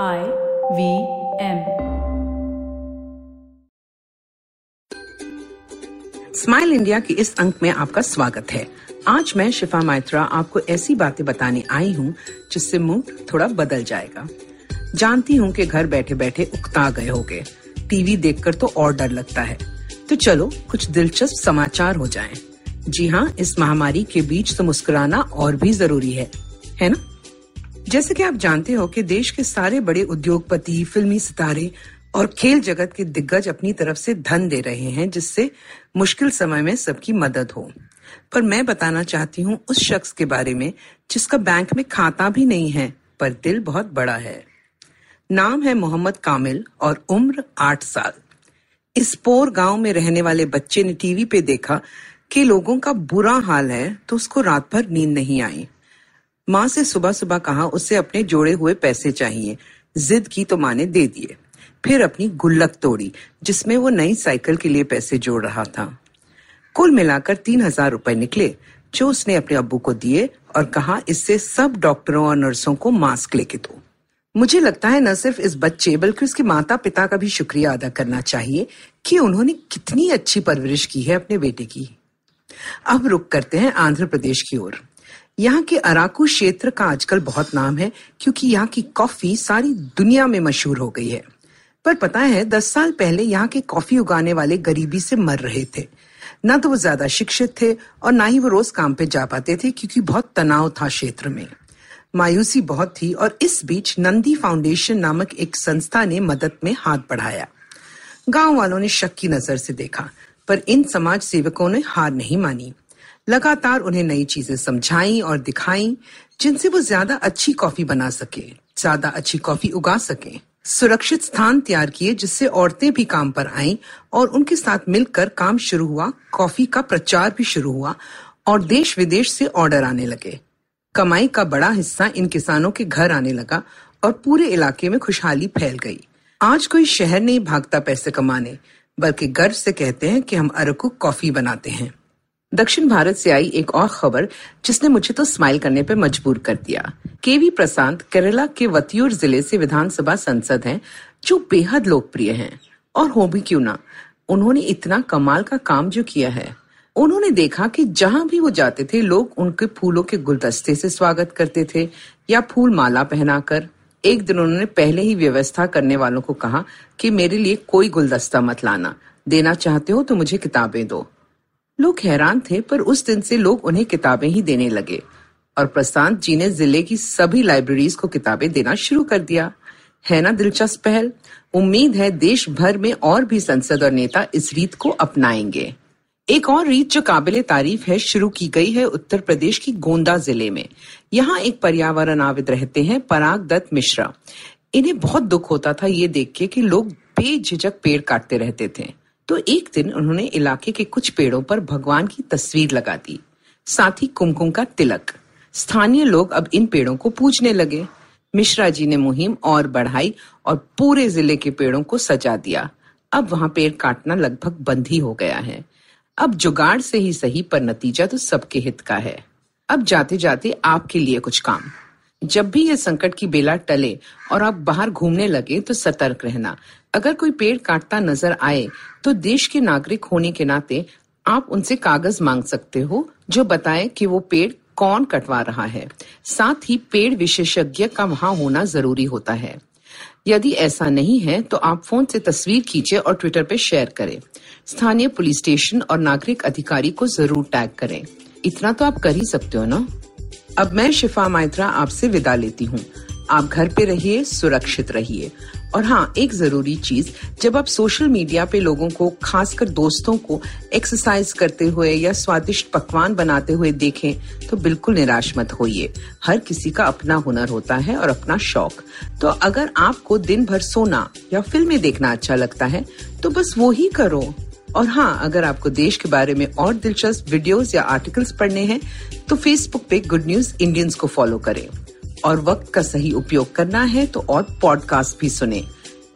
I V M smile India के इस अंक में आपका स्वागत है। आज मैं शिफा मात्रा आपको ऐसी बातें बताने आई हूँ, जिससे मूड थोड़ा बदल जाएगा। जानती हूँ कि घर बैठे बैठे उकता गए होगे। टीवी देखकर तो और डर लगता है। तो चलो, कुछ दिलचस्प समाचार हो जाएँ। जी हाँ इस महामारी के बीच तो मुस्कुराना और भी ज़रूरी है। है ना? जैसे कि आप जानते हो कि देश के सारे बड़े उद्योगपति, फिल्मी सितारे और खेल जगत के दिग्गज अपनी तरफ़ से धन दे रहे हैं, जिससे मुश्किल समय में सबकी मदद हो। पर मैं बताना चाहती हूँ उस शख्स के बारे में, जिसका बैंक में खाता भी नहीं है, पर दिल बहुत बड़ा है। नाम है मोहम्मद कामिल और उम्र आठ साल। इस पोर गाँव में रहने वाले बच्चे ने टीवी पे देखा कि लोगों का बुरा हाल है तो उसको रात भर नींद नहीं आई। माँ से सुबह सुबह कहा, उसे अपने जोड़े हुए पैसे चाहिए। जिद की तो माँ ने दे दिए। फिर अपनी गुल्लक तोड़ी, जिसमें वो नई साइकिल के लिए पैसे जोड़ रहा था। कुल मिलाकर तीन हज़ार रुपए निकले। जो उसने अपने अब्बू को दिए और कहा, इससे सब डॉक्टरों और नर्सों को मास्क लेके दो। मुझे लगता है न सिर्फ़ इस बच्चे, बल्कि उसके माता पिता का भी शुक्रिया अदा करना चाहिए कि उन्होंने कितनी अच्छी परवरिश की है अपने बेटे की। अब रुक करते हैं आंध्र प्रदेश की ओर। यहाँ के अराकू क्षेत्र का आजकल बहुत नाम है, क्योंकि यहाँ की कॉफ़ी सारी दुनिया में मशहूर हो गई है। पर पता है, दस साल पहले यहाँ के कॉफ़ी उगाने वाले गरीबी से मर रहे थे। न तो वो ज़्यादा शिक्षित थे और ना ही वो रोज काम पे जा पाते थे, क्योंकि बहुत तनाव था क्षेत्र में। मायूसी बहुत थी और इस बीच नंदी फाउंडेशन नामक एक संस्था ने मदद में हाथ बढ़ाया। गाँव वालों ने शक की नज़र से देखा, पर इन समाज सेवकों ने हार नहीं मानी। लगातार उन्हें नई चीज़ें समझाई और दिखाई, जिनसे वो ज़्यादा अच्छी कॉफ़ी बना सके, ज़्यादा अच्छी कॉफ़ी उगा सके। सुरक्षित स्थान तैयार किए, जिससे औरतें भी काम पर आईं और उनके साथ मिलकर काम शुरू हुआ, कॉफ़ी का प्रचार भी शुरू हुआ और देश विदेश से ऑर्डर आने लगे। कमाई का बड़ा हिस्सा इन किसानों के घर आने लगा और पूरे इलाके में खुशहाली फैल गई। आज कोई शहर नहीं भागता पैसे कमाने, बल्कि गर्व से कहते हैं कि हम अरकू कॉफ़ी बनाते हैं। दक्षिण भारत से आई एक और खबर, जिसने मुझे तो स्माइल करने पर मजबूर कर दिया। केवी प्रशांत केरला के वतियूर ज़िले से विधानसभा सांसद हैं, जो बेहद लोकप्रिय हैं। और हो भी क्यों ना, उन्होंने इतना कमाल का काम जो किया है। उन्होंने देखा कि जहाँ भी वो जाते थे, लोग उनके फूलों के गुलदस्ते से स्वागत करते थे, या फूल माला पहनाकर। एक दिन उन्होंने पहले ही व्यवस्था करने वालों को कहा कि मेरे लिए कोई गुलदस्ता मत लाना। देना चाहते हो तो मुझे किताबें दो। लोग हैरान थे, पर उस दिन से लोग उन्हें किताबें ही देने लगे और प्रशांत जी ने ज़िले की सभी लाइब्रेरीज को किताबें देना शुरू कर दिया। है ना दिलचस्प पहल। उम्मीद है देश भर में और भी संसद और नेता इस रीत को अपनाएँगे। एक और रीत जो काबिल तारीफ़ है, शुरू की गई है उत्तर प्रदेश की गोंदा ज़िले में। यहाँ एक पर्यावरण आविद रहते हैं, पराग दत्त मिश्रा। इन्हें बहुत दुख होता था ये देख के कि लोग बेझिझक पेड़ काटते रहते थे। तो एक दिन उन्होंने इलाके के कुछ पेड़ों पर भगवान की तस्वीर लगा दी, साथ ही कुमकुम का तिलक। स्थानीय लोग अब इन पेड़ों को पूजने लगे। मिश्रा जी ने मुहिम और बढ़ाई और पूरे ज़िले के पेड़ों को सजा दिया। अब वहाँ पेड़ काटना लगभग बंद ही हो गया है। अब जुगाड़ से ही सही पर नतीजा तो सबके हित का है। अब जाते जाते आपके लिए कुछ काम। जब भी ये संकट की बेला टले और आप बाहर घूमने लगे तो सतर्क रहना। अगर कोई पेड़ काटता नज़र आए तो देश के नागरिक होने के नाते आप उनसे कागज़ मांग सकते हो, जो बताए कि वो पेड़ कौन कटवा रहा है। साथ ही पेड़ विशेषज्ञ का वहाँ होना ज़रूरी होता है। यदि ऐसा नहीं है तो आप फ़ोन से तस्वीर खींचे और ट्विटर पर शेयर करें। स्थानीय पुलिस स्टेशन और नागरिक अधिकारी को ज़रूर टैग करें। इतना तो आप कर ही सकते हो ना? अब मैं शिफा माइत्रा आपसे विदा लेती हूँ। आप घर पे रहिए, सुरक्षित रहिए। और हाँ एक ज़रूरी चीज़, जब आप सोशल मीडिया पे लोगों को, खासकर दोस्तों को एक्सरसाइज करते हुए या स्वादिष्ट पकवान बनाते हुए देखें तो बिल्कुल निराश मत होइए। हर किसी का अपना हुनर होता है और अपना शौक। तो अगर आपको दिन भर सोना या फ़िल्में देखना अच्छा लगता है तो बस वो ही करो। और हाँ अगर आपको देश के बारे में और दिलचस्प वीडियोस या आर्टिकल्स पढ़ने हैं तो फेसबुक पे गुड न्यूज़ इंडियंस को फॉलो करें। और वक्त का सही उपयोग करना है तो और पॉडकास्ट भी सुने।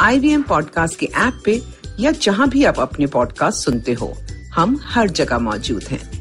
आई पॉडकास्ट के ऐप पे या जहाँ भी आप अपने पॉडकास्ट सुनते हो। हम हर जगह मौजूद हैं।